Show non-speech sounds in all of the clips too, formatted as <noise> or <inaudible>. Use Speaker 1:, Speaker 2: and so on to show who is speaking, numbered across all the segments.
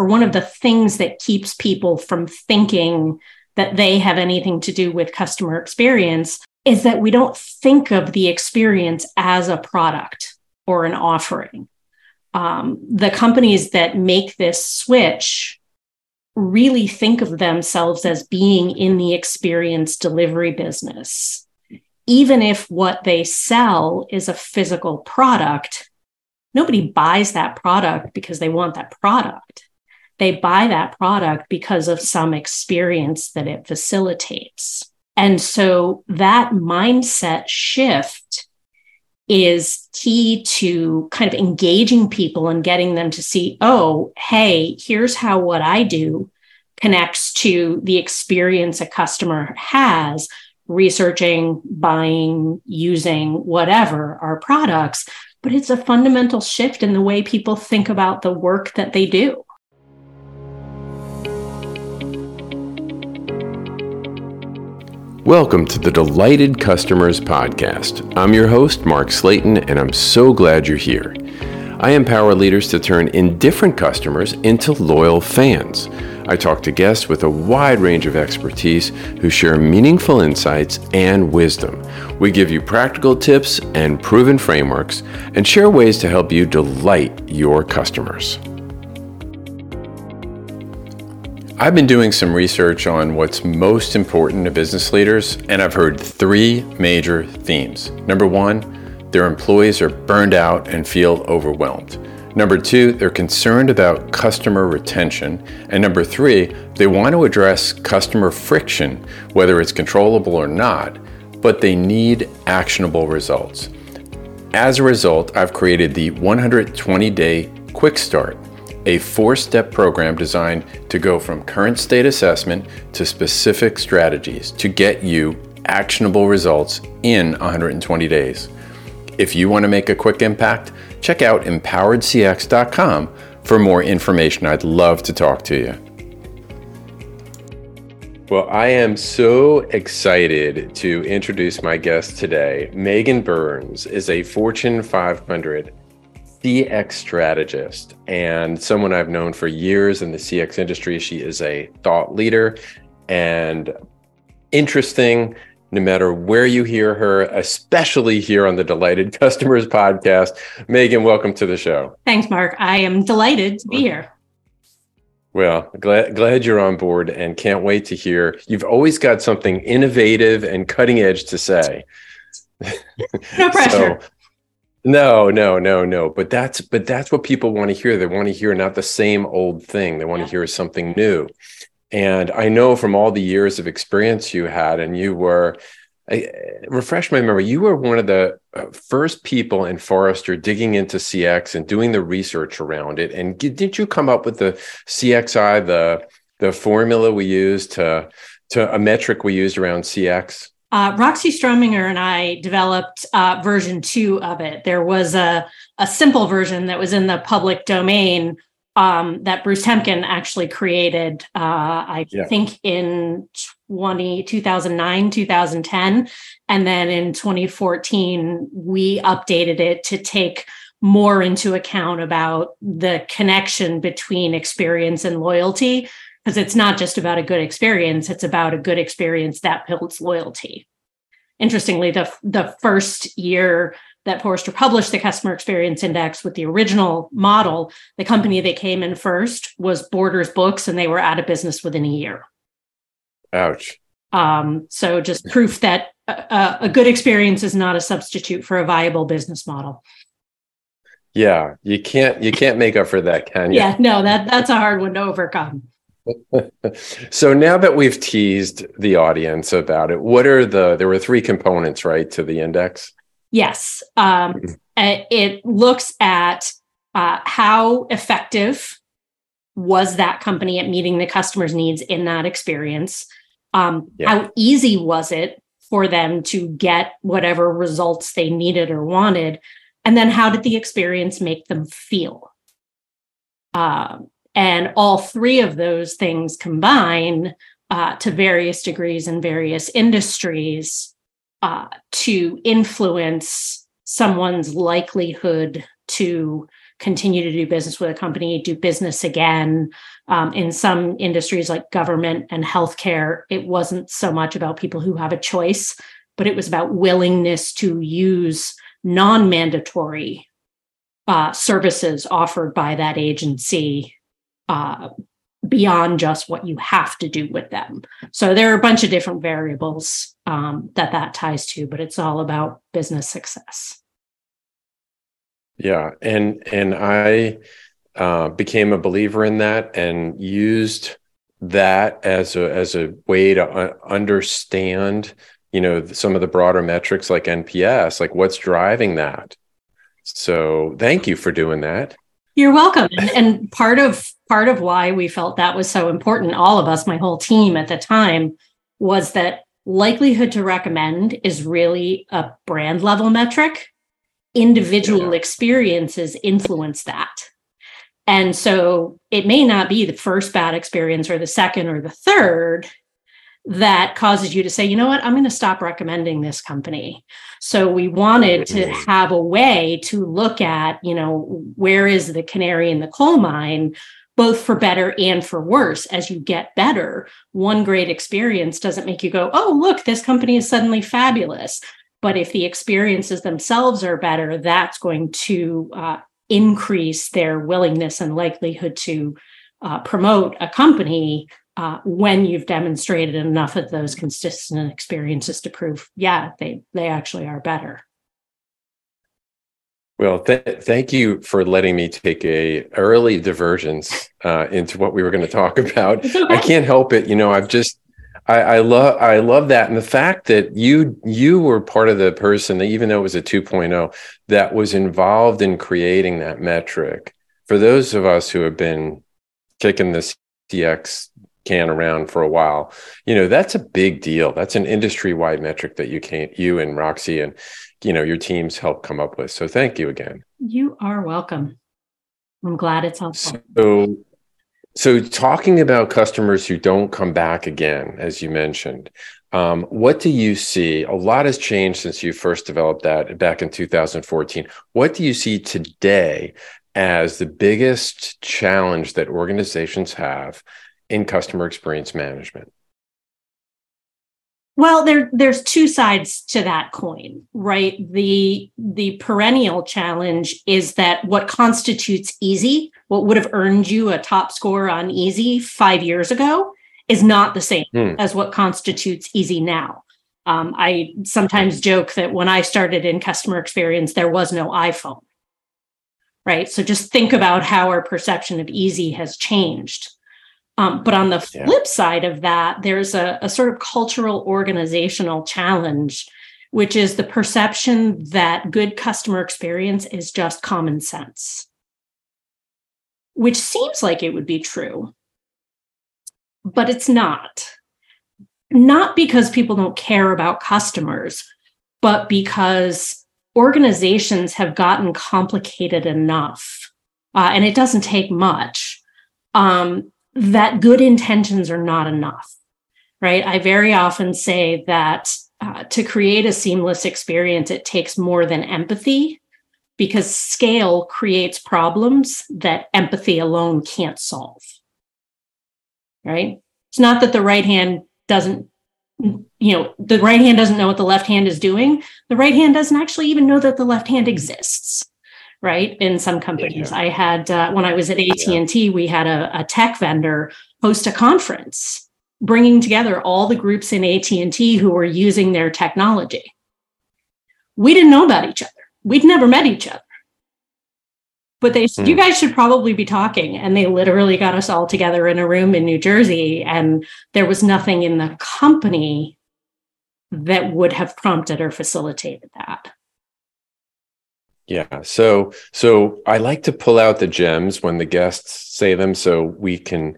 Speaker 1: or one of the things that keeps people from thinking that they have anything to do with customer experience is that we don't think of the experience as a product or an offering. Um, the companies that make this switch really think of themselves as being in the experience delivery business. Even if what they sell is a physical product, nobody buys that product because they want that product. They buy that product because of some experience that it facilitates. And so that mindset shift is key to kind of engaging people and getting them to see, oh, hey, here's how what I do connects to the experience a customer has researching, buying, using, whatever our products. But it's a fundamental shift in the way people think about the work that they do.
Speaker 2: Welcome to the Delighted Customers Podcast. I'm your host, Mark Slayton, and I'm so glad you're here. I empower leaders to turn indifferent customers into loyal fans. I talk to guests with a wide range of expertise who share meaningful insights and wisdom. We give you practical tips and proven frameworks and share ways to help you delight your customers. I've been doing some research on what's most important to business leaders, and I've heard three major themes. Number one, their employees are burned out and feel overwhelmed. Number two, they're concerned about customer retention. And number three, they want to address customer friction, whether it's controllable or not, but they need actionable results. As a result, I've created the 120 day quick start a four step program designed to go from current state assessment to specific strategies to get you actionable results in 120 days. If you want to make a quick impact, check out empoweredcx.com for more information. I'd love to talk to you. Well, I am so excited to introduce my guest today. Megan Burns is a Fortune 500 CX strategist and someone I've known for years in the CX industry. She is a thought leader and interesting no matter where you hear her, especially here on the Delighted <laughs> Customers podcast. Megan, welcome to the show.
Speaker 1: Thanks, Mark. I am delighted to be here.
Speaker 2: Well, glad glad you're on board and can't wait to hear. You've always got something innovative and cutting edge to say.
Speaker 1: No <laughs> pressure.
Speaker 2: so, no, no, no, no. But that's but that's what people want to hear. They want to hear not the same old thing. They want yeah. to hear something new. And I know from all the years of experience you had, and you were, I, refresh my memory, you were one of the uh, first people in Forrester digging into CX and doing the research around it. And did you come up with the CXI, the the formula we used to to a metric we used around CX?
Speaker 1: Uh, Roxy Strohmenger and I developed uh, version two of it. There was a, a simple version that was in the public domain um, that Bruce Temkin actually created, uh, I yeah. think in 20, 2009, 2010. And then in 2014, we updated it to take more into account about the connection between experience and loyalty because it's not just about a good experience it's about a good experience that builds loyalty. Interestingly the the first year that Forrester published the customer experience index with the original model the company that came in first was Borders Books and they were out of business within a year.
Speaker 2: Ouch.
Speaker 1: Um, so just proof that a, a good experience is not a substitute for a viable business model.
Speaker 2: Yeah you can't you can't make up for that can you?
Speaker 1: Yeah no that that's a hard one to overcome <laughs>
Speaker 2: so now that we've teased the audience about it, what are the there were three components, right, to the index?
Speaker 1: Yes. Um, mm-hmm. it looks at uh, how effective was that company at meeting the customer's needs in that experience. Um, yeah. How easy was it for them to get whatever results they needed or wanted? And then how did the experience make them feel? Um, and all three of those things combine uh, to various degrees in various industries uh, to influence someone's likelihood to continue to do business with a company, do business again. Um, in some industries like government and healthcare, it wasn't so much about people who have a choice, but it was about willingness to use non mandatory uh, services offered by that agency uh, beyond just what you have to do with them. So there are a bunch of different variables um, that that ties to, but it's all about business success.
Speaker 2: Yeah, and and I uh, became a believer in that and used that as a as a way to uh, understand, you know, some of the broader metrics like NPS, like what's driving that. So, thank you for doing that.
Speaker 1: You're welcome. And, and part of part of why we felt that was so important, all of us, my whole team at the time, was that likelihood to recommend is really a brand level metric individual experiences influence that. And so it may not be the first bad experience or the second or the third that causes you to say, you know what, I'm going to stop recommending this company. So we wanted to have a way to look at, you know, where is the canary in the coal mine, both for better and for worse. As you get better, one great experience doesn't make you go, oh, look, this company is suddenly fabulous. But if the experiences themselves are better, that's going to uh, increase their willingness and likelihood to uh, promote a company uh, when you've demonstrated enough of those consistent experiences to prove, yeah, they they actually are better.
Speaker 2: Well, th- thank you for letting me take a early divergence uh, into what we were going to talk about. Okay. <laughs> I can't help it. You know, I've just I, I love I love that, and the fact that you you were part of the person that even though it was a 2.0 that was involved in creating that metric. For those of us who have been kicking this CX can around for a while, you know that's a big deal. That's an industry wide metric that you can't you and Roxy and you know your teams help come up with. So thank you again.
Speaker 1: You are welcome. I'm glad it's helpful.
Speaker 2: So so, talking about customers who don't come back again, as you mentioned, um, what do you see? A lot has changed since you first developed that back in 2014. What do you see today as the biggest challenge that organizations have in customer experience management?
Speaker 1: Well, there there's two sides to that coin, right? The the perennial challenge is that what constitutes easy, what would have earned you a top score on easy 5 years ago is not the same hmm. as what constitutes easy now. Um, I sometimes joke that when I started in customer experience, there was no iPhone. Right. So just think about how our perception of easy has changed. Um, but on the flip yeah. side of that, there's a, a sort of cultural organizational challenge, which is the perception that good customer experience is just common sense, which seems like it would be true, but it's not. Not because people don't care about customers, but because organizations have gotten complicated enough, uh, and it doesn't take much. Um, that good intentions are not enough, right? I very often say that uh, to create a seamless experience, it takes more than empathy because scale creates problems that empathy alone can't solve. Right? It's not that the right hand doesn't, you know, the right hand doesn't know what the left hand is doing. The right hand doesn't actually even know that the left hand exists right in some companies yeah. i had uh, when i was at at&t yeah. we had a, a, tech vendor host a conference bringing together all the groups in at&t who were using their technology we didn't know about each other we'd never met each other but they said, you hmm. guys should probably be talking. And they literally got us all together in a room in New Jersey. And there was nothing in the company that would have prompted or facilitated that.
Speaker 2: Yeah. So so I like to pull out the gems when the guests say them so we can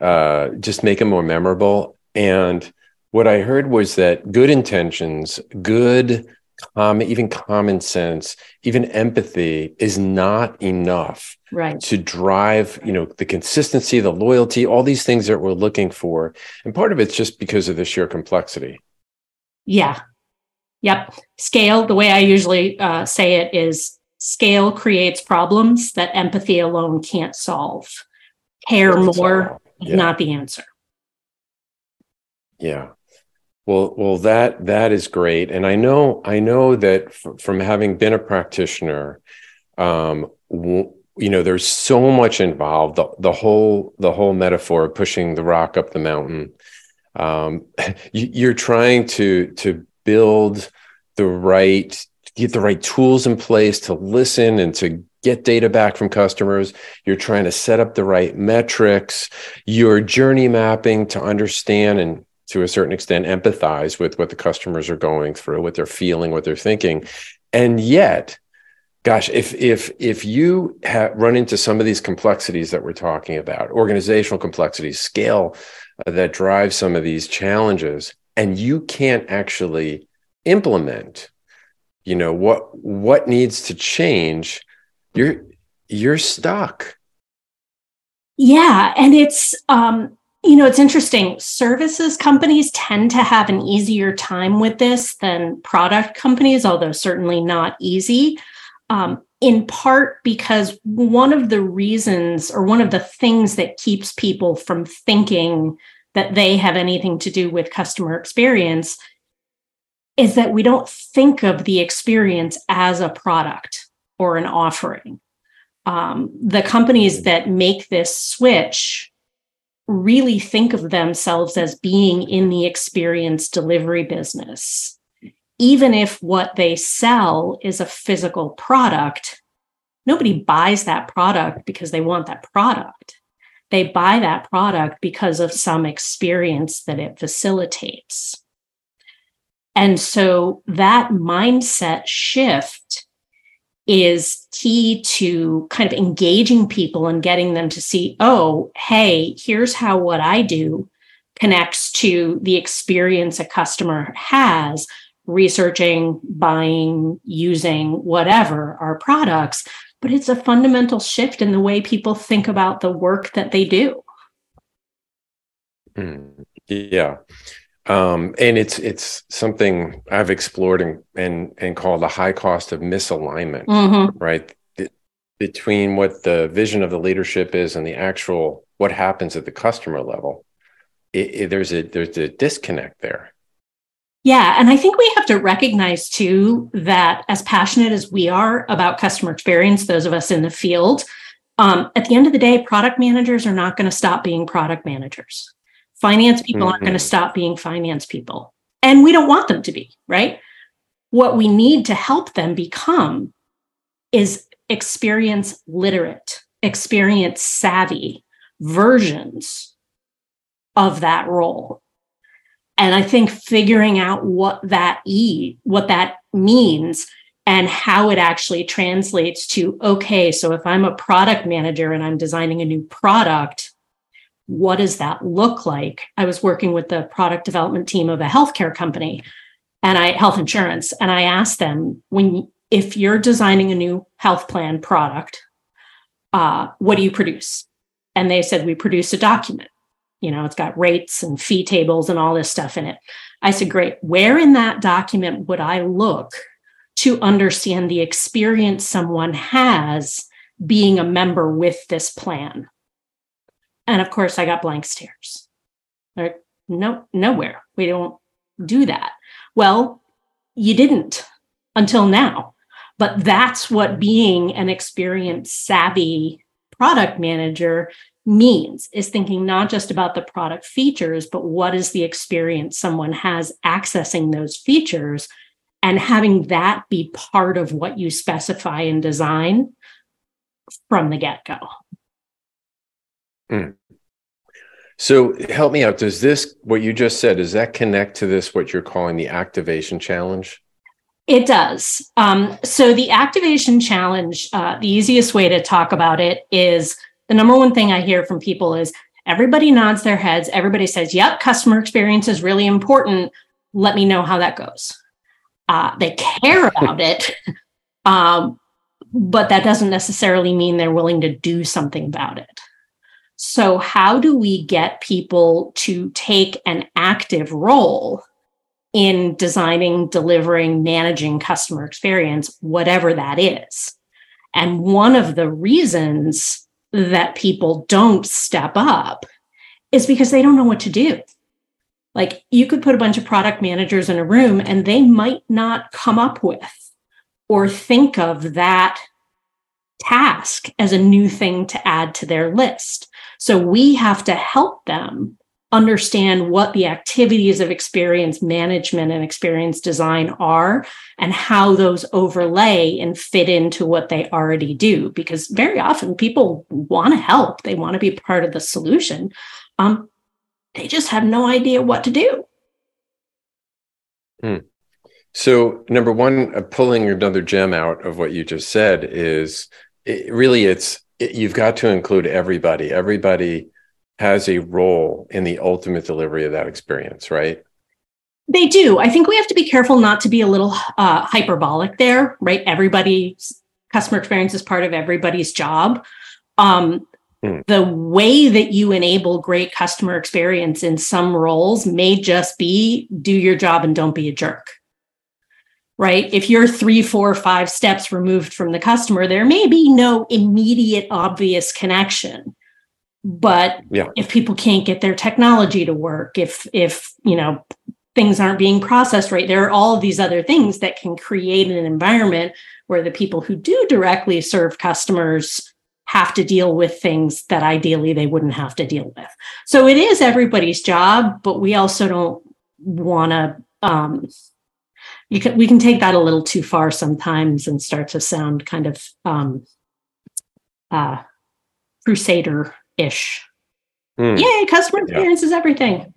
Speaker 2: uh, just make them more memorable. And what I heard was that good intentions, good common, even common sense, even empathy is not enough
Speaker 1: right.
Speaker 2: to drive, you know, the consistency, the loyalty, all these things that we're looking for. And part of it's just because of the sheer complexity.
Speaker 1: Yeah. Yep. Scale, the way I usually uh, say it is Scale creates problems that empathy alone can't solve. Care more yeah. is not the answer.
Speaker 2: Yeah. Well, well, that that is great, and I know I know that f- from having been a practitioner, um, w- you know, there's so much involved. The, the whole the whole metaphor of pushing the rock up the mountain. Um, <laughs> you, you're trying to to build the right get the right tools in place to listen and to get data back from customers. You're trying to set up the right metrics. You're journey mapping to understand and to a certain extent empathize with what the customers are going through, what they're feeling, what they're thinking. And yet, gosh, if if if you ha- run into some of these complexities that we're talking about, organizational complexities, scale uh, that drives some of these challenges, and you can't actually implement you know what what needs to change you're you're stuck.
Speaker 1: Yeah and it's um you know it's interesting. Services companies tend to have an easier time with this than product companies although certainly not easy. Um, in part because one of the reasons or one of the things that keeps people from thinking that they have anything to do with customer experience is that we don't think of the experience as a product or an offering. Um, the companies that make this switch really think of themselves as being in the experience delivery business. Even if what they sell is a physical product, nobody buys that product because they want that product. They buy that product because of some experience that it facilitates. And so that mindset shift is key to kind of engaging people and getting them to see, oh, hey, here's how what I do connects to the experience a customer has researching, buying, using, whatever our products. But it's a fundamental shift in the way people think about the work that they do.
Speaker 2: Mm, yeah um, and it's it's something I've explored and and, and called the high cost of misalignment, mm-hmm. right? The, between what the vision of the leadership is and the actual what happens at the customer level, it, it, there's a there's a disconnect there.
Speaker 1: Yeah, and I think we have to recognize too that as passionate as we are about customer experience, those of us in the field, um, at the end of the day, product managers are not going to stop being product managers Finance people mm-hmm. aren't going to stop being finance people. And we don't want them to be, right? What we need to help them become is experience literate, experience savvy versions of that role. And I think figuring out what that e what that means and how it actually translates to okay, so if I'm a product manager and I'm designing a new product, what does that look like? I was working with the product development team of a healthcare company and I health insurance and I asked them when if you're designing a new health plan product, uh, what do you produce? And they said we produce a document. You know, it's got rates and fee tables and all this stuff in it. I said, great. Where in that document would I look to understand the experience someone has being a member with this plan? And of course, I got blank stares. Like, no, nowhere. We don't do that. Well, you didn't until now. But that's what being an experienced, savvy product manager means is thinking not just about the product features, but what is the experience someone has accessing those features and having that be part of what you specify and design from the get go.
Speaker 2: Mm. So help me out. Does this, what you just said, does that connect to this, what you're calling the activation challenge?
Speaker 1: It does. Um, so the activation challenge, uh, the easiest way to talk about it is the number one thing I hear from people is everybody nods their heads. Everybody says, yep, customer experience is really important. Let me know how that goes. Uh, they care <laughs> about it, um, but that doesn't necessarily mean they're willing to do something about it. So, how do we get people to take an active role in designing, delivering, managing customer experience, whatever that is? And one of the reasons that people don't step up is because they don't know what to do. Like you could put a bunch of product managers in a room and they might not come up with or think of that task as a new thing to add to their list. So we have to help them understand what the activities of experience management and experience design are and how those overlay and fit into what they already do. Because very often people want to help. They want to be part of the solution. Um, they just have no idea what to do.
Speaker 2: Hmm. so number one uh, pulling another gem out of what you just said is it, really it's it, you've got to include everybody. Everybody has a role in the ultimate delivery of that experience, right?
Speaker 1: They do. I think we have to be careful not to be a little uh, hyperbolic there, right? Everybody's customer experience is part of everybody's job. Um, mm. The way that you enable great customer experience in some roles may just be do your job and don't be a jerk right? If you're three, four, five steps removed from the customer, there may be no immediate obvious connection but yeah. if people can't get their technology to work if if you know things aren't being processed right there are all of these other things that can create an environment where the people who do directly serve customers have to deal with things that ideally they wouldn't have to deal with so it is everybody's job but we also don't want to um, you can we can take that a little too far sometimes and start to sound kind of um, uh, crusader ish. Mm. Yay, customer experience yeah. is everything.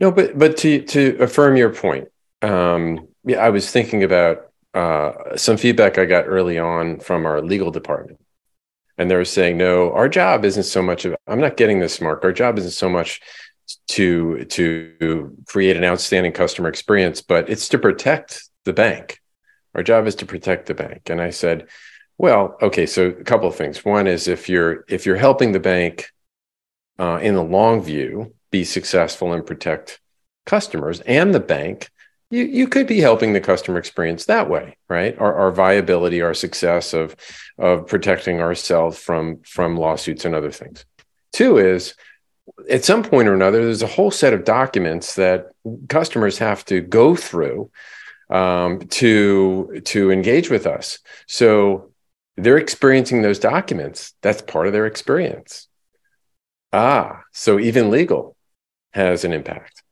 Speaker 2: No, but but to to affirm your point, um, yeah, I was thinking about uh, some feedback I got early on from our legal department, and they were saying, "No, our job isn't so much of. I'm not getting this, Mark. Our job isn't so much to to create an outstanding customer experience, but it's to protect the bank. Our job is to protect the bank." And I said, well, okay. So a couple of things. One is if you're if you're helping the bank uh, in the long view be successful and protect customers and the bank, you you could be helping the customer experience that way, right? Our, our viability, our success of of protecting ourselves from from lawsuits and other things. Two is at some point or another, there's a whole set of documents that customers have to go through um, to to engage with us. So they're experiencing those documents. That's part of their experience. Ah, so even legal has an impact.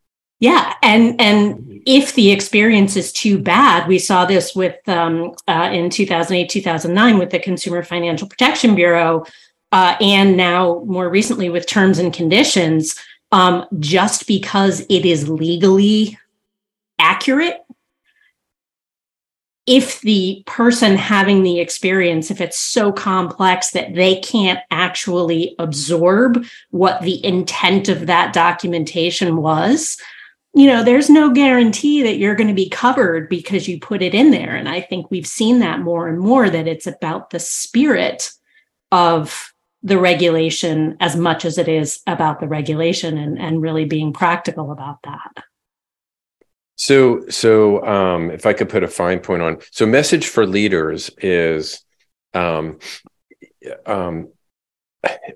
Speaker 1: Yeah, and and if the experience is too bad, we saw this with um, uh, in 2008 2009 with the Consumer Financial Protection Bureau, uh, and now more recently with terms and conditions. Um, just because it is legally accurate if the person having the experience, if it's so complex that they can't actually absorb what the intent of that documentation was, you know, there's no guarantee that you're going to be covered because you put it in there. And I think we've seen that more and more that it's about the spirit of the regulation as much as it is about the regulation and, and really being practical about that.
Speaker 2: So, so um, if I could put a fine point on, so message for leaders is, um, um,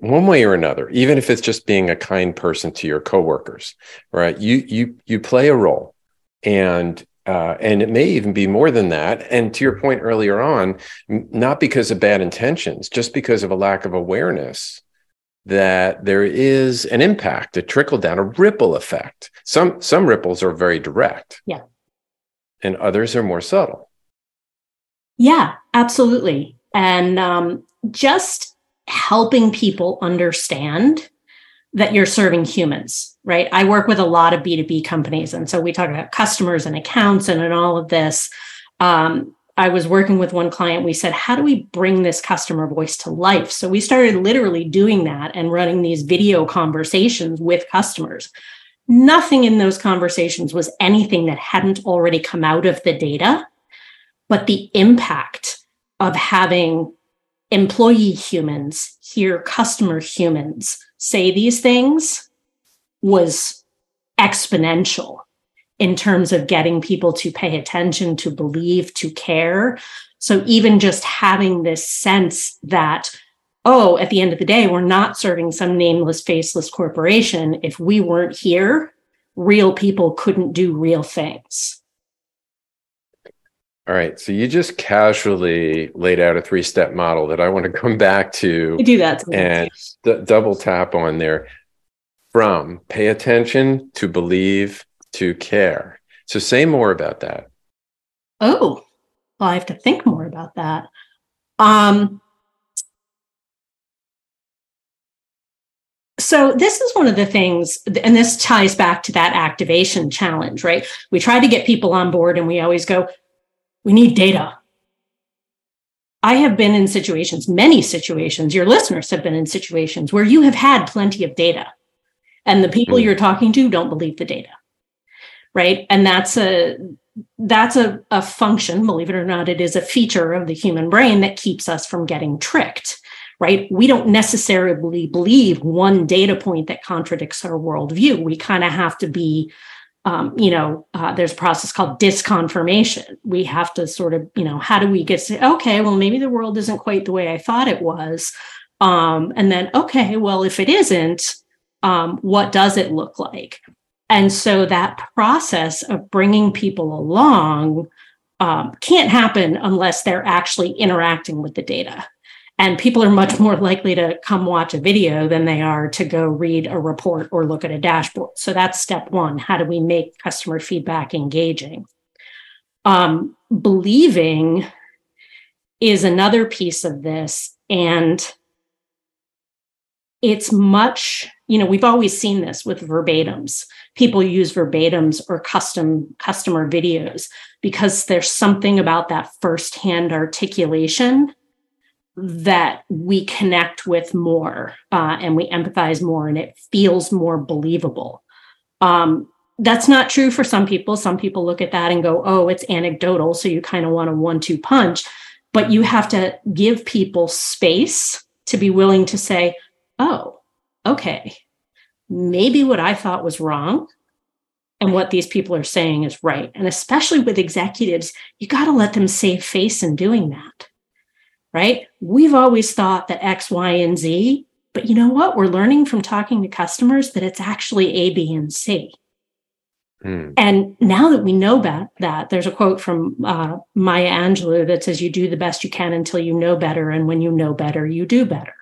Speaker 2: one way or another, even if it's just being a kind person to your coworkers, right? You you you play a role, and uh, and it may even be more than that. And to your point earlier on, not because of bad intentions, just because of a lack of awareness that there is an impact, a trickle down, a ripple effect. Some some ripples are very direct.
Speaker 1: Yeah.
Speaker 2: And others are more subtle.
Speaker 1: Yeah, absolutely. And um, just helping people understand that you're serving humans, right? I work with a lot of B2B companies. And so we talk about customers and accounts and, and all of this. Um, I was working with one client. We said, how do we bring this customer voice to life? So we started literally doing that and running these video conversations with customers. Nothing in those conversations was anything that hadn't already come out of the data, but the impact of having employee humans hear customer humans say these things was exponential in terms of getting people to pay attention, to believe, to care. So even just having this sense that, oh, at the end of the day, we're not serving some nameless, faceless corporation. If we weren't here, real people couldn't do real things.
Speaker 2: All right. So you just casually laid out a three step model that I want to come back to.
Speaker 1: I do that.
Speaker 2: And d- double tap on there from pay attention to believe to care. So say more about that.
Speaker 1: Oh, well, I have to think more about that. Um, so this is one of the things and this ties back to that activation challenge right we try to get people on board and we always go we need data i have been in situations many situations your listeners have been in situations where you have had plenty of data and the people mm. you're talking to don't believe the data right? And that's a that's a, a function believe it or not it is a feature of the human brain that keeps us from getting tricked right? We don't necessarily believe one data point that contradicts our worldview. We kind of have to be um, you know uh, there's a process called disconfirmation. We have to sort of you know how do we get to okay well maybe the world isn't quite the way i thought it was um, and then okay well if it isn't um, what does it look like and so that process of bringing people along um, can't happen unless they're actually interacting with the data. And people are much more likely to come watch a video than they are to go read a report or look at a dashboard. So that's step one. How do we make customer feedback engaging? Um, believing is another piece of this. And it's much, you know, we've always seen this with verbatims. People use verbatims or custom customer videos because there's something about that firsthand articulation that we connect with more uh, and we empathize more and it feels more believable. Um, that's not true for some people. Some people look at that and go oh it's anecdotal so you kind of want a one-two punch but you have to give people space to be willing to say oh okay maybe what I thought was wrong and what these people are saying is right. And especially with executives, you got to let them save face in doing that. Right? We've always thought that X, Y, and Z, but you know what? We're learning from talking to customers that it's actually A, B, and C. Hmm. And now that we know that, that there's a quote from uh, Maya Angelou that says, "You do the best you can until you know better, and when you know better, you do better."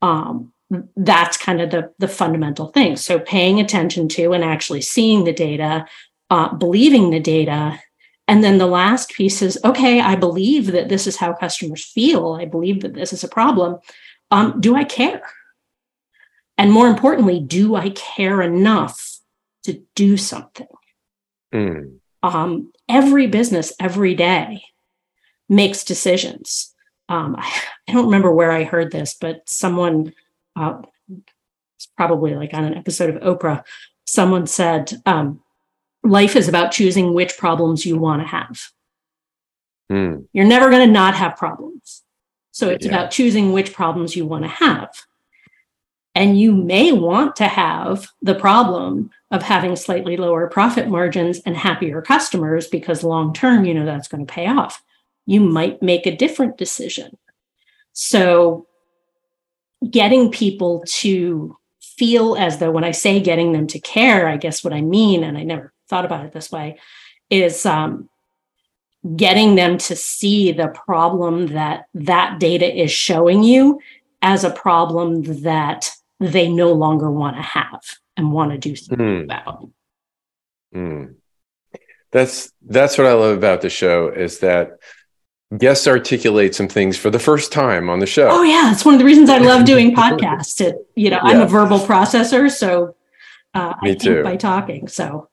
Speaker 1: Um, that's kind of the, the fundamental thing. So paying attention to and actually seeing the data, uh, believing the data. And then the last piece is okay, I believe that this is how customers feel. I believe that this is a problem. Um, do I care? And more importantly, do I care enough to do something? Mm. Um, every business, every day, makes decisions. Um, I, I don't remember where I heard this, but someone uh, it's probably like on an episode of Oprah, someone said, um, life is about choosing which problems you want to have. Mm. You're never going to not have problems. So it's yeah. about choosing which problems you want to have. And you may want to have the problem of having slightly lower profit margins and happier customers because long term, you know, that's going to pay off. You might make a different decision. So getting people to feel as though when I say getting them to care, I guess what I mean, and I never thought about it this way, is um, getting them to see the problem that that data is showing you as a problem that they no longer want to have and want to do something mm. about.
Speaker 2: Mm. That's that's what I love about the show is that guests articulate some things for the first time on the show.
Speaker 1: Oh yeah, it's one of the reasons I love doing <laughs> podcasts. It, you know, yeah. I'm a verbal processor, so uh, Me I too. by talking. So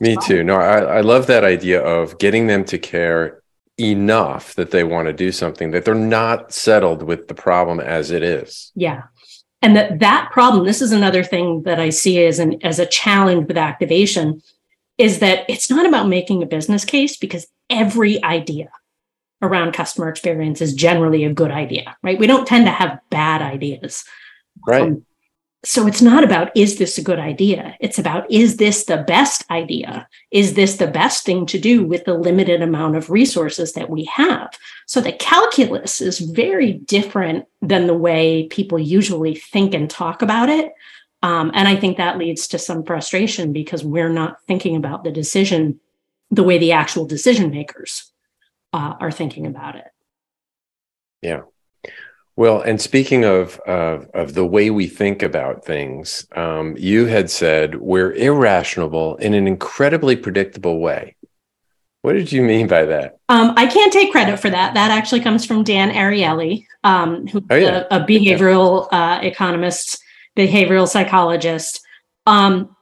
Speaker 2: me fun. too. No, I, I love that idea of getting them to care enough that they want to do something that they're not settled with the problem as it is.
Speaker 1: Yeah. And that that problem, this is another thing that I see as an as a challenge with activation, is that it's not about making a business case because every idea around customer experience is generally a good idea, right? We don't tend to have bad ideas.
Speaker 2: Right. Um,
Speaker 1: so it's not about is this a good idea it's about is this the best idea is this the best thing to do with the limited amount of resources that we have so the calculus is very different than the way people usually think and talk about it um, and i think that leads to some frustration because we're not thinking about the decision the way the actual decision makers uh, are thinking about it
Speaker 2: yeah well, and speaking of of, of the way we think about things, um, you had said we're irrational in an incredibly predictable way. What did you mean by that?
Speaker 1: Um, I can't take credit for that. That actually comes from Dan Ariely, um, who's oh, yeah. a, a, behavioral uh, economist, behavioral psychologist. Um,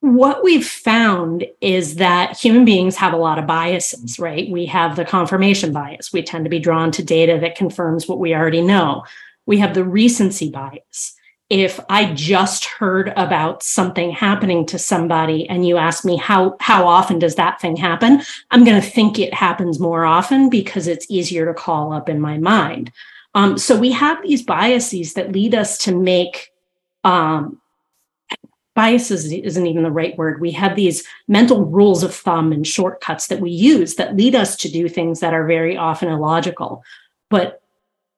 Speaker 1: what we've found is that human beings have a lot of biases, right? We have the confirmation bias. We tend to be drawn to data that confirms what we already know. We have the recency bias. If I just heard about something happening to somebody and you ask me how how often does that thing happen, I'm going to think it happens more often because it's easier to call up in my mind. Um, so we have these biases that lead us to make um, biases isn't even the right word. We have these mental rules of thumb and shortcuts that we use that lead us to do things that are very often illogical. But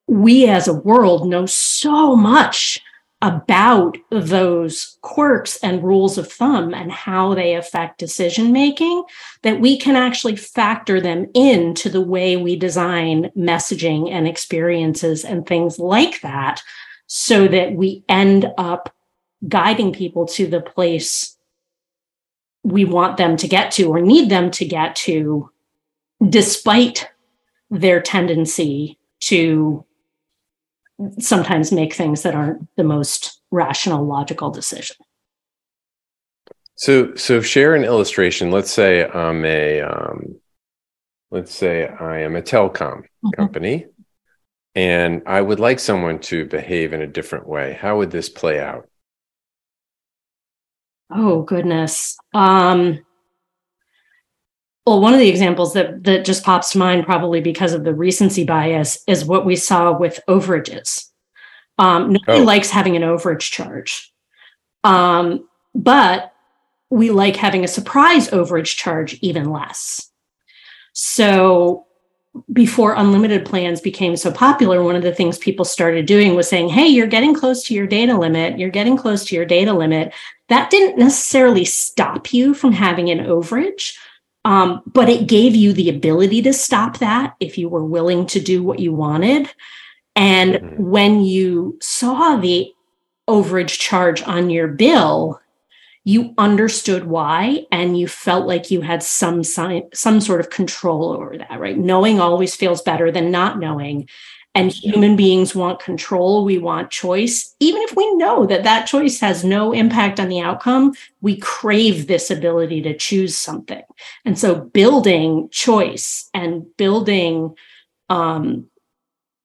Speaker 1: we as a world know so much about those quirks and rules of thumb and how they affect decision making that we can actually factor them into the way we design messaging and experiences and things like that so that we end up guiding people to the place we want them to get to or need them to get to, despite their tendency to sometimes make things that aren't the most rational, logical decision.
Speaker 2: So, so share an illustration. Let's say I'm a, um, let's say I am a telecom mm-hmm. company, and I would like someone to behave in a different way. How would this play out?
Speaker 1: Oh goodness. Um, well, one of the examples that that just pops to mind, probably because of the recency bias, is what we saw with overages. Um, nobody oh. likes having an overage charge, um, but we like having a surprise overage charge even less. So before unlimited plans became so popular, one of the things people started doing was saying, Hey, you're getting close to your data limit. You're getting close to your data limit. That didn't necessarily stop you from having an overage, um, but it gave you the ability to stop that if you were willing to do what you wanted. And mm-hmm. when you saw the overage charge on your bill, you understood why and you felt like you had some sign, some sort of control over that right? Knowing always feels better than not knowing. And human beings want control. We want choice. Even if we know that that choice has no impact on the outcome we crave this ability to choose something. And so building choice and building um,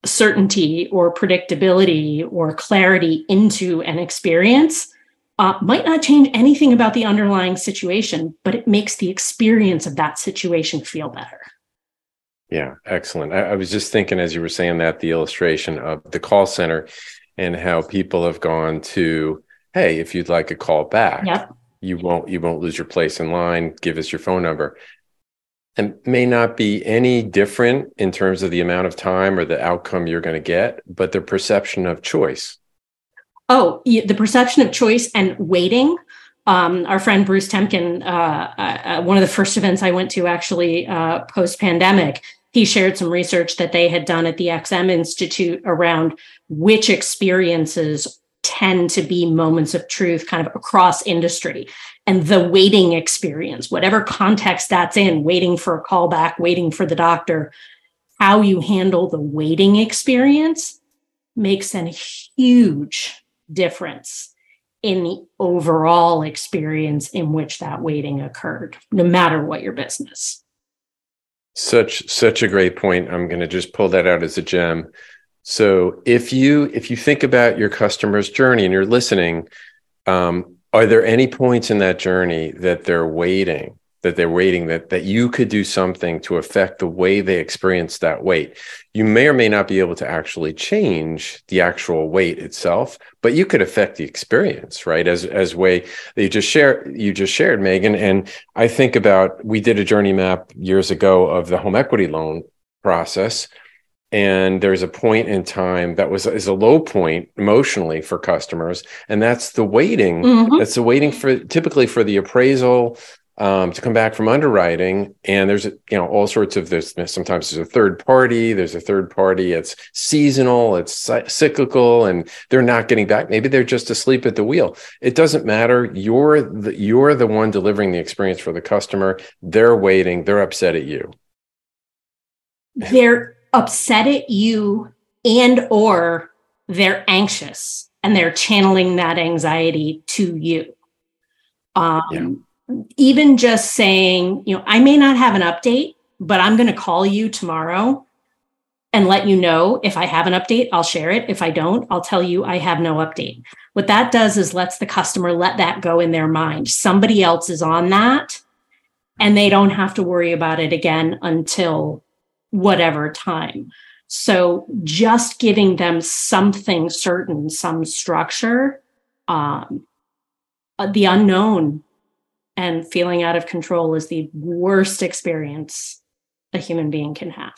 Speaker 1: certainty or predictability or clarity into an experience uh, might not change anything about the underlying situation, but it makes the experience of that situation feel better.
Speaker 2: Yeah, excellent. I, I, was just thinking as you were saying that the illustration of the call center and how people have gone to, hey, if you'd like a call back, yep. you won't you won't lose your place in line. Give us your phone number. And may not be any different in terms of the amount of time or the outcome you're going to get, but the perception of choice
Speaker 1: Oh, the perception of choice and waiting. Um, our friend Bruce Temkin, uh, uh, uh, one of the first events I went to actually uh, post pandemic, he shared some research that they had done at the XM Institute around which experiences tend to be moments of truth kind of across industry and the waiting experience, whatever context that's in, waiting for a callback, waiting for the doctor, how you handle the waiting experience makes a huge difference in the overall experience in which that waiting occurred, no matter what your business.
Speaker 2: Such such a great point. I'm going to just pull that out as a gem. So if you if you think about your customer's journey and you're listening, um, are there any points in that journey that they're waiting that they're waiting that that you could do something to affect the way they experience that wait you may or may not be able to actually change the actual wait itself but you could affect the experience right? As as way that you just share you just shared megan. And i think about we did a journey map years ago of the home equity loan process. And there's a point in time that was is a low point emotionally for customers. And that's the waiting. Mm-hmm. that's the waiting for typically for the appraisal um, to come back from underwriting. And there's you know all sorts of there's sometimes there's a third party there's a third party it's seasonal it's cyclical and they're not getting back. Maybe they're just asleep at the wheel. It doesn't matter. You're the you're the one delivering the experience for the customer. They're waiting. They're upset at you.
Speaker 1: They're upset at you and or they're anxious and they're channeling that anxiety to you. Um, yeah. Even just saying you know i may not have an update but i'm going to call you tomorrow and let you know if i have an update i'll share it. If i don't i'll tell you i have no update. What that does is lets the customer let that go in their mind. Somebody else is on that and they don't have to worry about it again until whatever time. So just giving them something certain, some structure, um, uh, the unknown and feeling out of control is the worst experience a human being can have.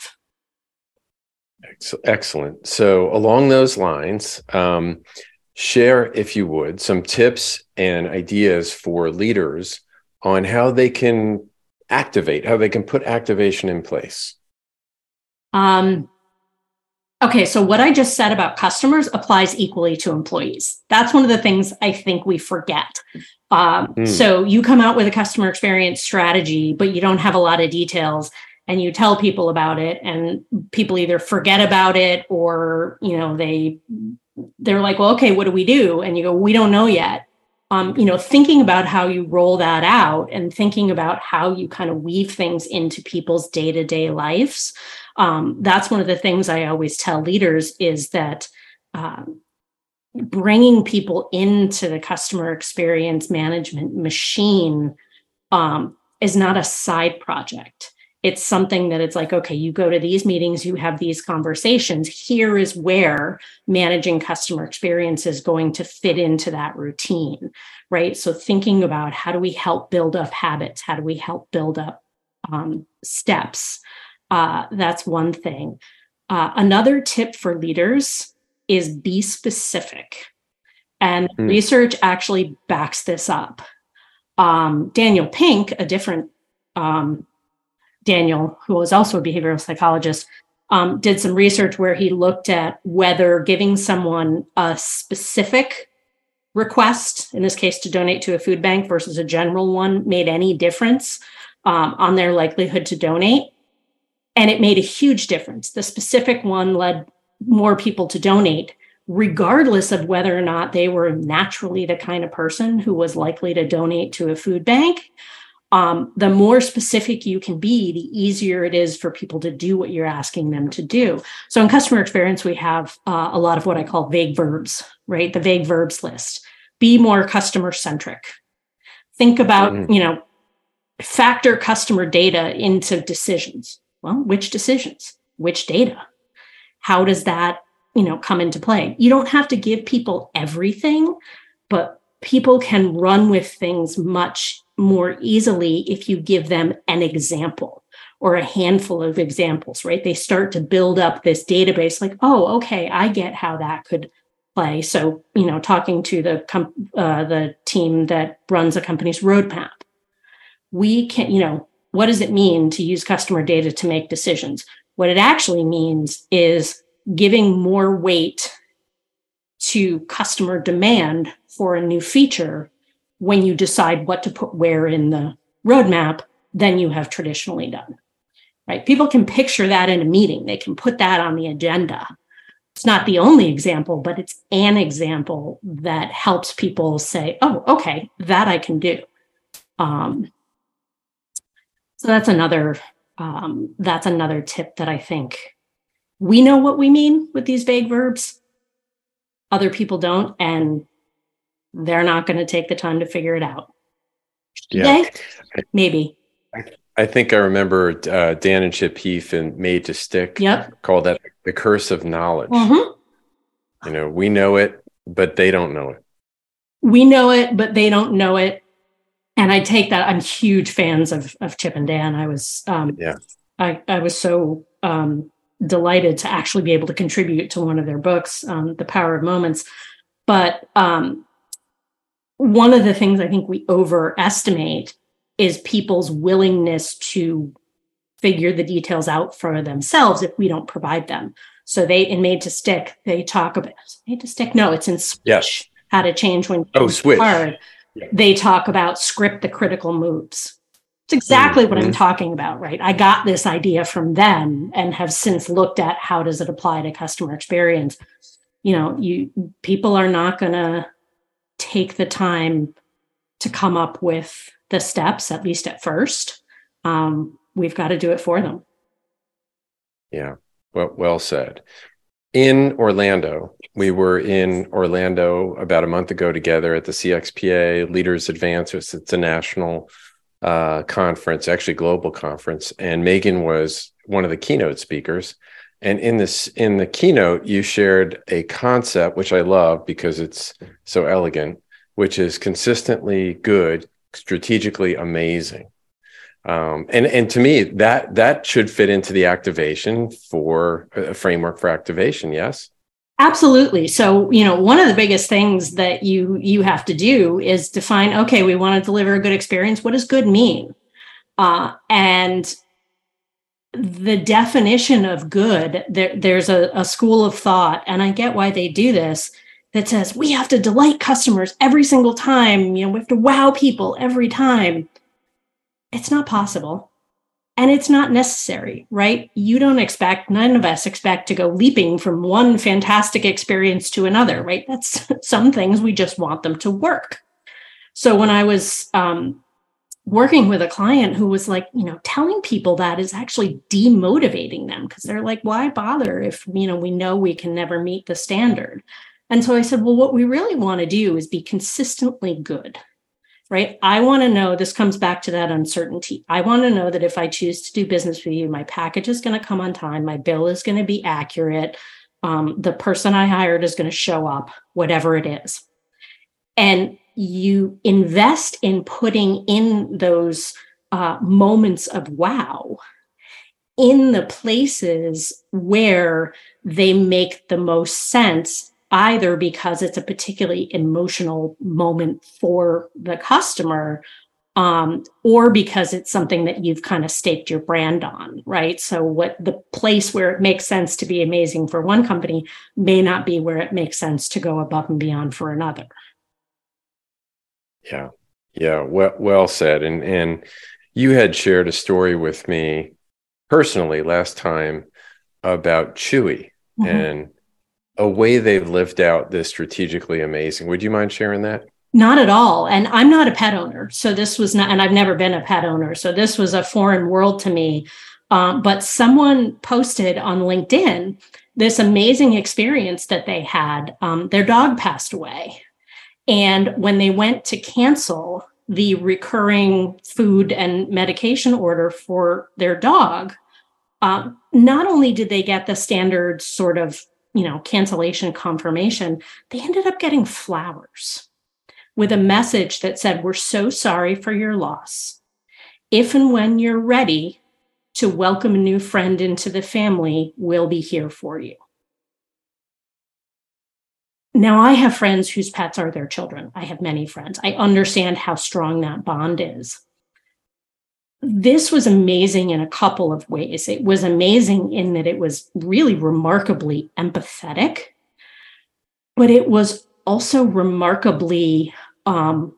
Speaker 2: Excellent. So, along those lines, um, share, if you would, some tips and ideas for leaders on how they can activate, how they can put activation in place.
Speaker 1: Um, okay, so what I just said about customers applies equally to employees. That's one of the things I think we forget. Um, mm. So you come out with a customer experience strategy, but you don't have a lot of details and you tell people about it and people either forget about it or you know they they're like well okay what do we do and you go we don't know yet um, you know thinking about how you roll that out and thinking about how you kind of weave things into people's day-to-day lives um, that's one of the things i always tell leaders is that um, bringing people into the customer experience management machine um, is not a side project. It's something that it's like okay you go to these meetings you have these conversations. Here is where managing customer experience is going to fit into that routine right? So thinking about how do we help build up habits? How do we help build up um, steps uh, that's one thing uh, another tip for leaders is be specific and mm. research actually backs this up um, daniel pink a different um, Daniel, who was also a behavioral psychologist, um, did some research where he looked at whether giving someone a specific request, in this case to donate to a food bank versus a general one, made any difference um, on their likelihood to donate. And it made a huge difference. The specific one led more people to donate, regardless of whether or not they were naturally the kind of person who was likely to donate to a food bank um, the more specific you can be, the easier it is for people to do what you're asking them to do. So in customer experience, we have uh, a lot of what I call vague verbs, right? The vague verbs list. Be more customer centric. Think about, mm-hmm. you know, factor customer data into decisions. Well, which decisions? Which data? How does that, you know, come into play? You don't have to give people everything, but people can run with things much more easily if you give them an example or a handful of examples, right? They start to build up this database like, oh, okay, I get how that could play. So, you know, talking to the com- uh, the team that runs a company's roadmap, we can, you know, what does it mean to use customer data to make decisions? What it actually means is giving more weight to customer demand for a new feature when you decide what to put where in the roadmap than you have traditionally done. Right? People can picture that in a meeting, they can put that on the agenda. It's not the only example, but it's an example that helps people say, oh, okay, that I can do. Um, so that's another um, that's another tip that I think we know what we mean with these vague verbs. Other people don't, and they're not going to take the time to figure it out. Yeah. maybe.
Speaker 2: I, I think I remember uh, Dan and Chip Heath and Made to Stick.
Speaker 1: Yep.
Speaker 2: Called that the curse of knowledge.
Speaker 1: Mm-hmm.
Speaker 2: You know, we know it, but they don't know it.
Speaker 1: We know it, but they don't know it. And I take that. I'm huge fans of of Chip and Dan. I was um,
Speaker 2: yeah.
Speaker 1: I I was so um, delighted to actually be able to contribute to one of their books, um, The Power of Moments. But um, one of the things I think we overestimate is people's willingness to figure the details out for themselves if we don't provide them. So they in Made to Stick, they talk about Made to Stick. No, it's in Switch.
Speaker 2: Yes.
Speaker 1: How to change when
Speaker 2: oh Switch.
Speaker 1: Hard. Yeah. They talk about script the critical moves. It's exactly mm-hmm. what I'm mm-hmm. talking about, right? I got this idea from them and have since looked at how does it apply to customer experience. You know, you people are not going to take the time to come up with the steps, at least at first. Um, we've got to do it for them.
Speaker 2: Yeah, well, well said. In Orlando, we were in Orlando about a month ago together at the CXPA Leaders Advances. It's a national uh, conference, actually global conference, and Megan was one of the keynote speakers. And in this in the keynote, you shared a concept which I love because it's so elegant, which is consistently good, strategically amazing. Um, and and to me, that that should fit into the activation for a framework for activation. Yes.
Speaker 1: Absolutely. So, you know, one of the biggest things that you you have to do is define. Okay, we want to deliver a good experience. What does good mean? Uh, and the definition of good, there, there's a, a school of thought, and I get why they do this. That says we have to delight customers every single time. You know, we have to wow people every time. It's not possible and it's not necessary, right? You don't expect, none of us expect to go leaping from one fantastic experience to another, right? That's <laughs> some things we just want them to work. So when I was um, working with a client who was like, you know, telling people that is actually demotivating them because they're like, why bother if, you know, we know we can never meet the standard? And so I said, well, what we really want to do is be consistently good right? I want to know this comes back to that uncertainty. I want to know that if I choose to do business with you, my package is going to come on time, my bill is going to be accurate, um, the person I hired is going to show up, whatever it is. And you invest in putting in those uh, moments of wow in the places where they make the most sense either because it's a particularly emotional moment for the customer um, or because it's something that you've kind of staked your brand on, right? So, what the place where it makes sense to be amazing for one company may not be where it makes sense to go above and beyond for another.
Speaker 2: Yeah, yeah, well, well said. And and you had shared a story with me personally last time about Chewy mm-hmm. and a way they've lived out this strategically amazing. Would you mind sharing that?
Speaker 1: Not at all. And I'm not a pet owner. So this was not, and I've never been a pet owner. So this was a foreign world to me. Um, but someone posted on LinkedIn this amazing experience that they had. Um, their dog passed away. And when they went to cancel the recurring food and medication order for their dog, uh, not only did they get the standard sort of you know, cancellation confirmation, they ended up getting flowers with a message that said, We're so sorry for your loss. If and when you're ready to welcome a new friend into the family, we'll be here for you. Now, I have friends whose pets are their children. I have many friends. I understand how strong that bond is this was amazing in a couple of ways. It was amazing in that it was really remarkably empathetic, but it was also remarkably um,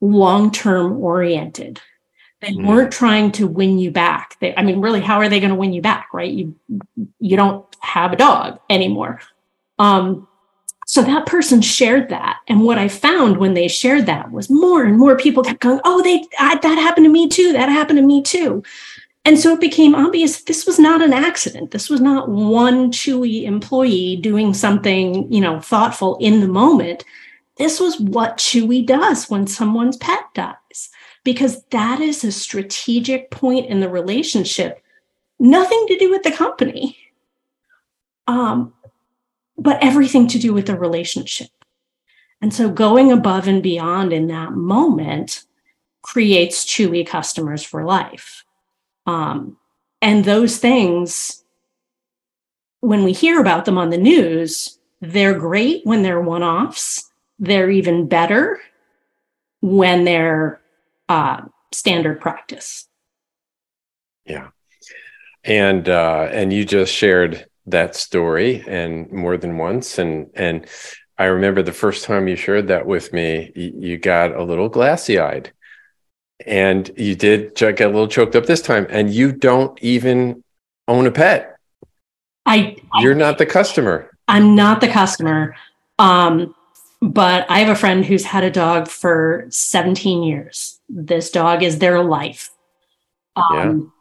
Speaker 1: long term oriented. They mm. weren't trying to win you back. They, I mean, really, how are they going to win you back, right? You you don't have a dog anymore. Um, so that person shared that. And what I found when they shared that was more and more people kept going, Oh, they, I, that happened to me too. That happened to me too. And so it became obvious this was not an accident. This was not one Chewy employee doing something, you know, thoughtful in the moment. This was what Chewy does when someone's pet dies. because that is a strategic point in the relationship, nothing to do with the company, um, but everything to do with the relationship. And so going above and beyond in that moment creates Chewy customers for life. Um, and those things, when we hear about them on the news, they're great when they're one offs. They're even better when they're uh, standard practice.
Speaker 2: Yeah. And uh, and you just shared that story and more than once. And and I remember the first time you shared that with me, you, you got a little glassy eyed and you did get a little choked up this time. And you don't even own a pet.
Speaker 1: I
Speaker 2: you're not the customer.
Speaker 1: I'm not the customer. Um, but i have a friend who's had a dog for 17 years. This dog is their life. Um,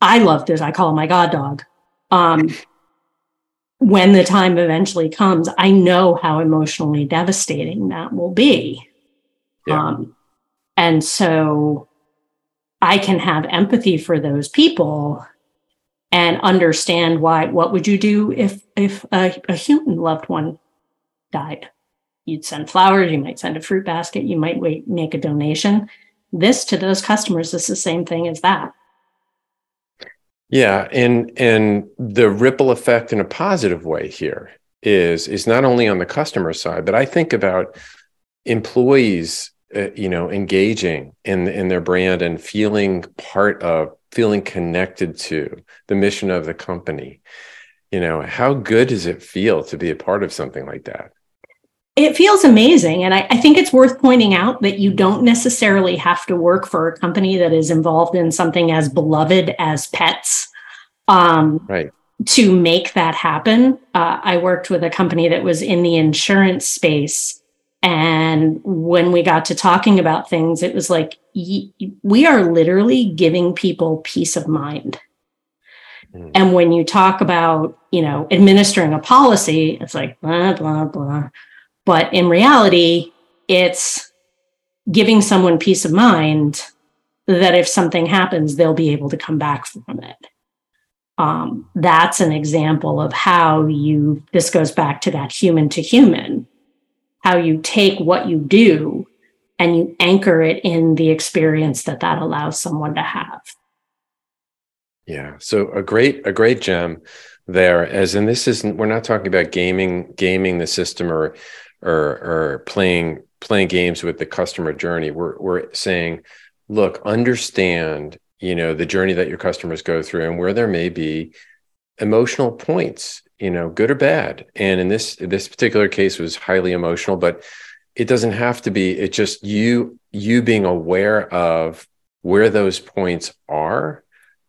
Speaker 1: yeah. i love this. I call him my god dog um, when the time eventually comes i know how emotionally devastating that will be. Yeah. um, and so I can have empathy for those people and understand why what would you do if if a, a human loved one died? You'd send flowers you might send a fruit basket you might wait, make a donation. This to those customers is the same thing as that
Speaker 2: yeah and and the ripple effect in a positive way here is is not only on the customer side but i think about employees uh, you know engaging in in their brand and feeling part of feeling connected to the mission of the company. You know how good does it feel to be a part of something like that
Speaker 1: it feels amazing and I, I, think it's worth pointing out that you don't necessarily have to work for a company that is involved in something as beloved as pets um,
Speaker 2: right
Speaker 1: to make that happen uh, i worked with a company that was in the insurance space and when we got to talking about things, it was like, we are literally giving people peace of mind. Mm. And when you talk about, you know, administering a policy, it's like blah, blah, blah. But in reality, it's giving someone peace of mind that if something happens, they'll be able to come back from it. Um, that's an example of how you, this goes back to that human to human how you take what you do and you anchor it in the experience that that allows someone to have
Speaker 2: yeah so a great a great gem there as in this isn't we're not talking about gaming gaming the system or or or playing playing games with the customer journey we're we're saying look understand you know the journey that your customers go through and where there may be emotional points you know good or bad. And in this this particular case was highly emotional but it doesn't have to be. It just you you being aware of where those points are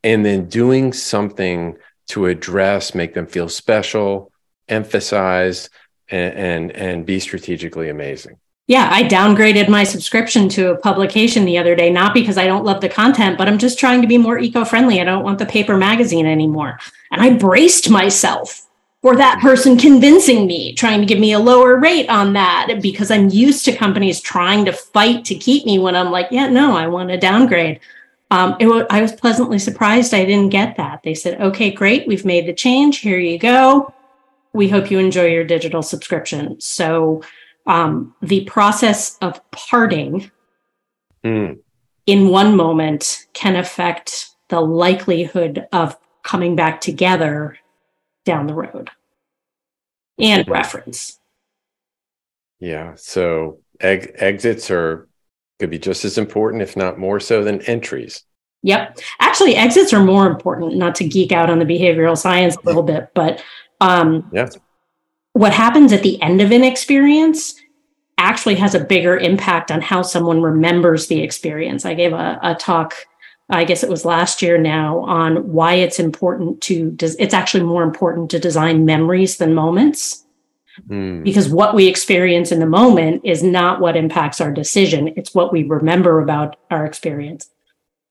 Speaker 2: and then doing something to address make them feel special emphasize and and, be strategically amazing
Speaker 1: yeah, I downgraded my subscription to a publication the other day, not because I don't love the content, but I'm just trying to be more eco friendly. I don't want the paper magazine anymore. And I braced myself for that person convincing me, trying to give me a lower rate on that because I'm used to companies trying to fight to keep me when I'm like, yeah, no, I want to downgrade. Um, it, I was pleasantly surprised I didn't get that. They said, okay, great, we've made the change. Here you go. We hope you enjoy your digital subscription. So um, the process of parting mm. in one moment can affect the likelihood of coming back together down the road and reference.
Speaker 2: Yeah. So eg- exits are could be just as important, if not more so, than entries.
Speaker 1: Yep. Actually, exits are more important, not to geek out on the behavioral science a little bit, but um,
Speaker 2: yeah.
Speaker 1: what happens at the end of an experience actually has a bigger impact on how someone remembers the experience. I gave a, a talk I guess it was last year now on why it's important to it's actually more important to design memories than moments. Mm. Because what we experience in the moment is not what impacts our decision. It's what we remember about our experience.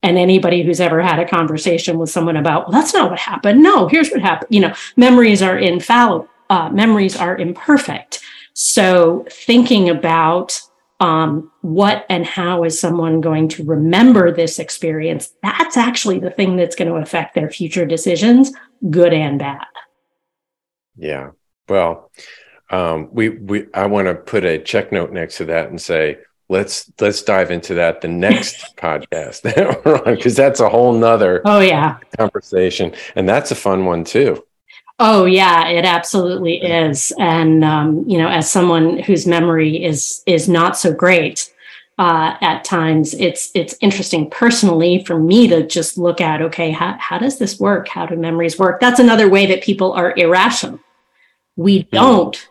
Speaker 1: And anybody who's ever had a conversation with someone about, well, that's not what happened. No, here's what happened. You know, memories are infallible, uh, memories are imperfect. So thinking about um, what and how is someone going to remember this experience, that's actually the thing that's going to affect their future decisions, good and bad.
Speaker 2: Yeah. Well, um, we we I want to put a check note next to that and say let's let's dive into that the next <laughs> podcast because that's a whole nother
Speaker 1: oh yeah.
Speaker 2: conversation. And that's a fun one too.
Speaker 1: Oh yeah it absolutely is. And um, you know as someone whose memory is is not so great uh, at times it's it's interesting personally for me to just look at okay how, how does this work? How do memories work? That's another way that people are irrational. We hmm. don't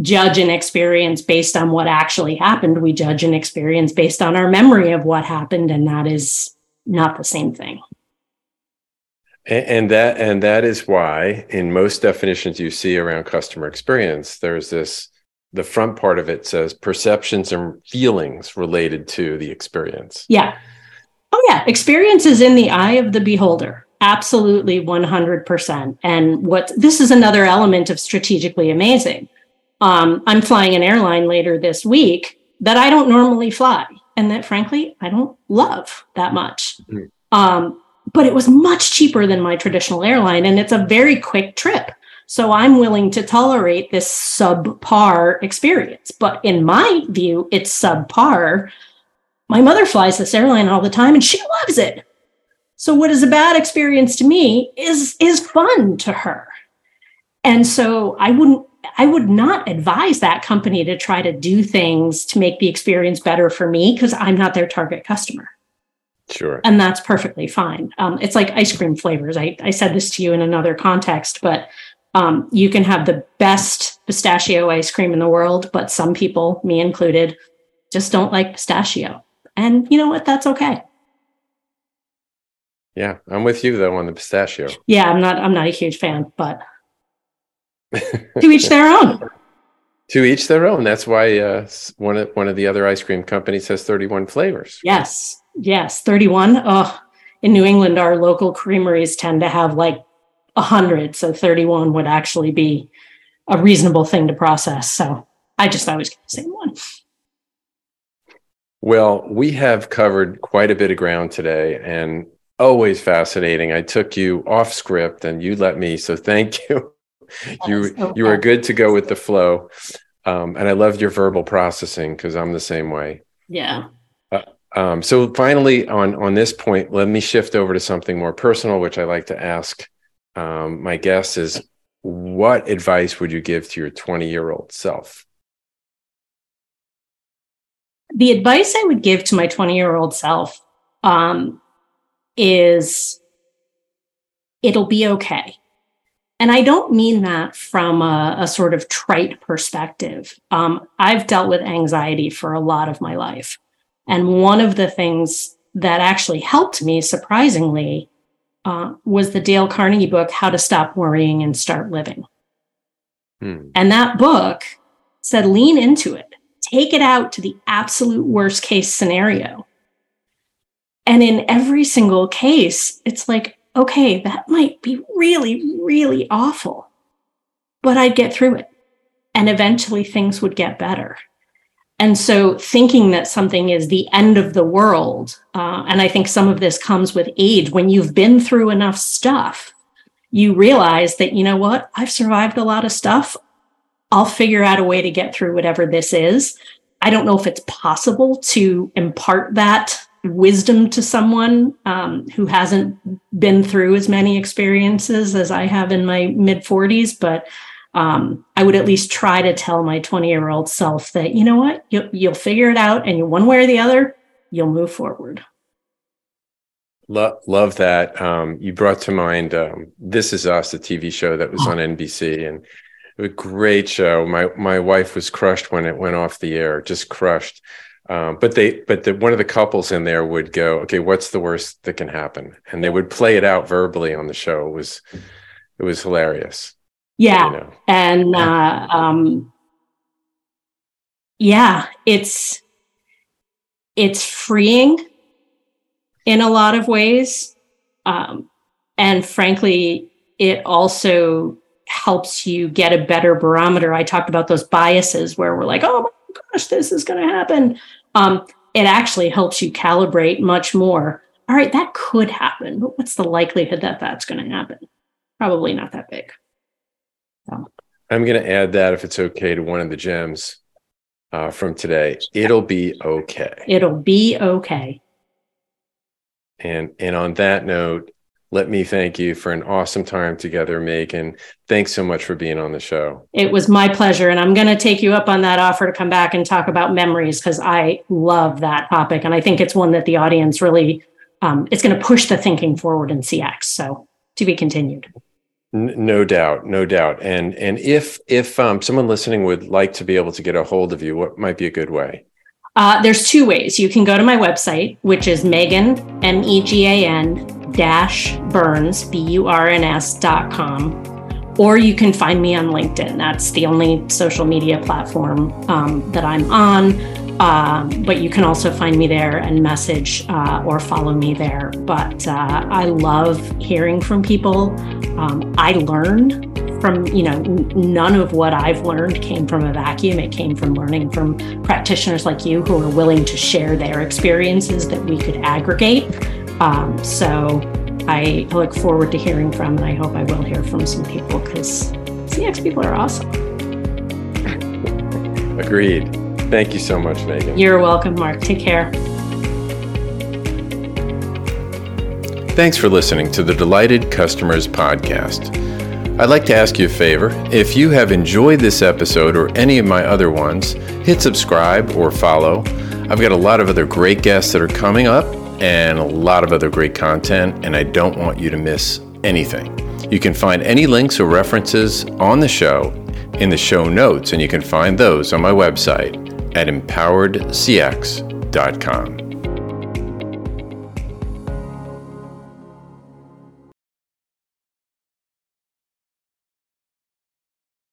Speaker 1: judge an experience based on what actually happened. We judge an experience based on our memory of what happened, and that is not the same thing.
Speaker 2: And that and that is why in most definitions you see around customer experience, there's this the front part of it says perceptions and feelings related to the experience.
Speaker 1: Yeah. Oh yeah, experience is in the eye of the beholder. Absolutely 100%. And what this is another element of strategically amazing um, I'm flying an airline later this week that I don't normally fly and that frankly I don't love that much. Mm. Um, but it was much cheaper than my traditional airline and it's a very quick trip. So I'm willing to tolerate this subpar experience. But in my view, it's subpar. My mother flies this airline all the time and she loves it. So what is a bad experience to me is is fun to her. And so I wouldn't I would not advise that company to try to do things to make the experience better for me because I'm not their target customer.
Speaker 2: Sure.
Speaker 1: And that's perfectly fine. Um, it's like ice cream flavors. I, I said this to you in another context, but um, you can have the best pistachio ice cream in the world, but some people, me included, just don't like pistachio. And you know what? That's okay.
Speaker 2: Yeah, I'm with you though on the pistachio.
Speaker 1: Yeah, I'm not. I'm not a huge fan, but to each their own. <laughs>
Speaker 2: to each their own. That's why uh, one of one of the other ice cream companies has 31 flavors.
Speaker 1: Yes, yes, 31. Oh, in New England, our local creameries tend to have like a hundred, so 31 would actually be a reasonable thing to process. So I just always get the same one.
Speaker 2: Well, we have covered quite a bit of ground today, and always fascinating. I took you off script, and you let me. So thank <laughs> you <laughs> you so you are good to go with the flow. Um, and I loved your verbal processing because I'm the same way.
Speaker 1: Yeah.
Speaker 2: Uh, um, so finally, on on this point, let me shift over to something more personal, which I like to ask um, my guests: is what advice would you give to your 20 year old self?
Speaker 1: The advice I would give to my 20 year old self um, is it'll be okay. And I don't mean that from a, a sort of trite perspective. Um, I've dealt with anxiety for a lot of my life. And one of the things that actually helped me, surprisingly, uh, was the Dale Carnegie book, How to Stop Worrying and Start Living. Hmm. And that book said, lean into it, take it out to the absolute worst case scenario. And in every single case, it's like, okay, that might be really, really awful, but I'd get through it. And eventually things would get better. And so thinking that something is the end of the world, uh, and I think some of this comes with age, when you've been through enough stuff, you realize that, you know what, I've survived a lot of stuff. I'll figure out a way to get through whatever this is. I don't know if it's possible to impart that wisdom to someone um, who hasn't been through as many experiences as I have in my mid 40s, but um, I would at least try to tell my 20 year old self that, you know what, you'll, you'll figure it out and you, one way or the other, you'll move forward.
Speaker 2: Love, love that. Um, you brought to mind um, This Is Us, a TV show that was oh. on NBC, and a great show. My my wife was crushed when it went off the air, just crushed. Um, but they, but the, one of the couples in there would go, okay, what's the worst that can happen? And they would play it out verbally on the show. It was, it was hilarious.
Speaker 1: Yeah, you know. and uh, um, yeah, it's it's freeing in a lot of ways, um, and frankly, it also helps you get a better barometer. I talked about those biases where we're like, oh my gosh, this is going to happen. Um, it actually helps you calibrate much more. All right, that could happen, but what's the likelihood that that's going to happen? Probably not that big.
Speaker 2: So. I'm going to add that if it's okay to one of the gems uh, from today. It'll be okay.
Speaker 1: It'll be okay.
Speaker 2: And and on that note, let me thank you for an awesome time together, Megan. Thanks so much for being on the show.
Speaker 1: It was my pleasure. And I'm going to take you up on that offer to come back and talk about memories because I love that topic. And I think it's one that the audience really, um, it's going to push the thinking forward in CX. So to be continued.
Speaker 2: No doubt, no doubt. And and if if um, someone listening would like to be able to get a hold of you, what might be a good way?
Speaker 1: Uh, there's two ways. You can go to my website, which is Megan M E G A N Burns B U R N S dot com, or you can find me on LinkedIn. That's the only social media platform um, that I'm on. Um, but you can also find me there and message uh, or follow me there. But uh, I love hearing from people. Um, I learn from, you know, none of what I've learned came from a vacuum. It came from learning from practitioners like you who are willing to share their experiences that we could aggregate. Um, so I look forward to hearing from, and I hope I will hear from some people because CX people are awesome.
Speaker 2: Agreed. Thank you so much, Megan.
Speaker 1: You're welcome, Mark. Take care.
Speaker 2: Thanks for listening to the Delighted Customers Podcast. I'd like to ask you a favor. If you have enjoyed this episode or any of my other ones, hit subscribe or follow. I've got a lot of other great guests that are coming up and a lot of other great content, and I don't want you to miss anything. You can find any links or references on the show in the show notes, and you can find those on my website, at empoweredcx.com.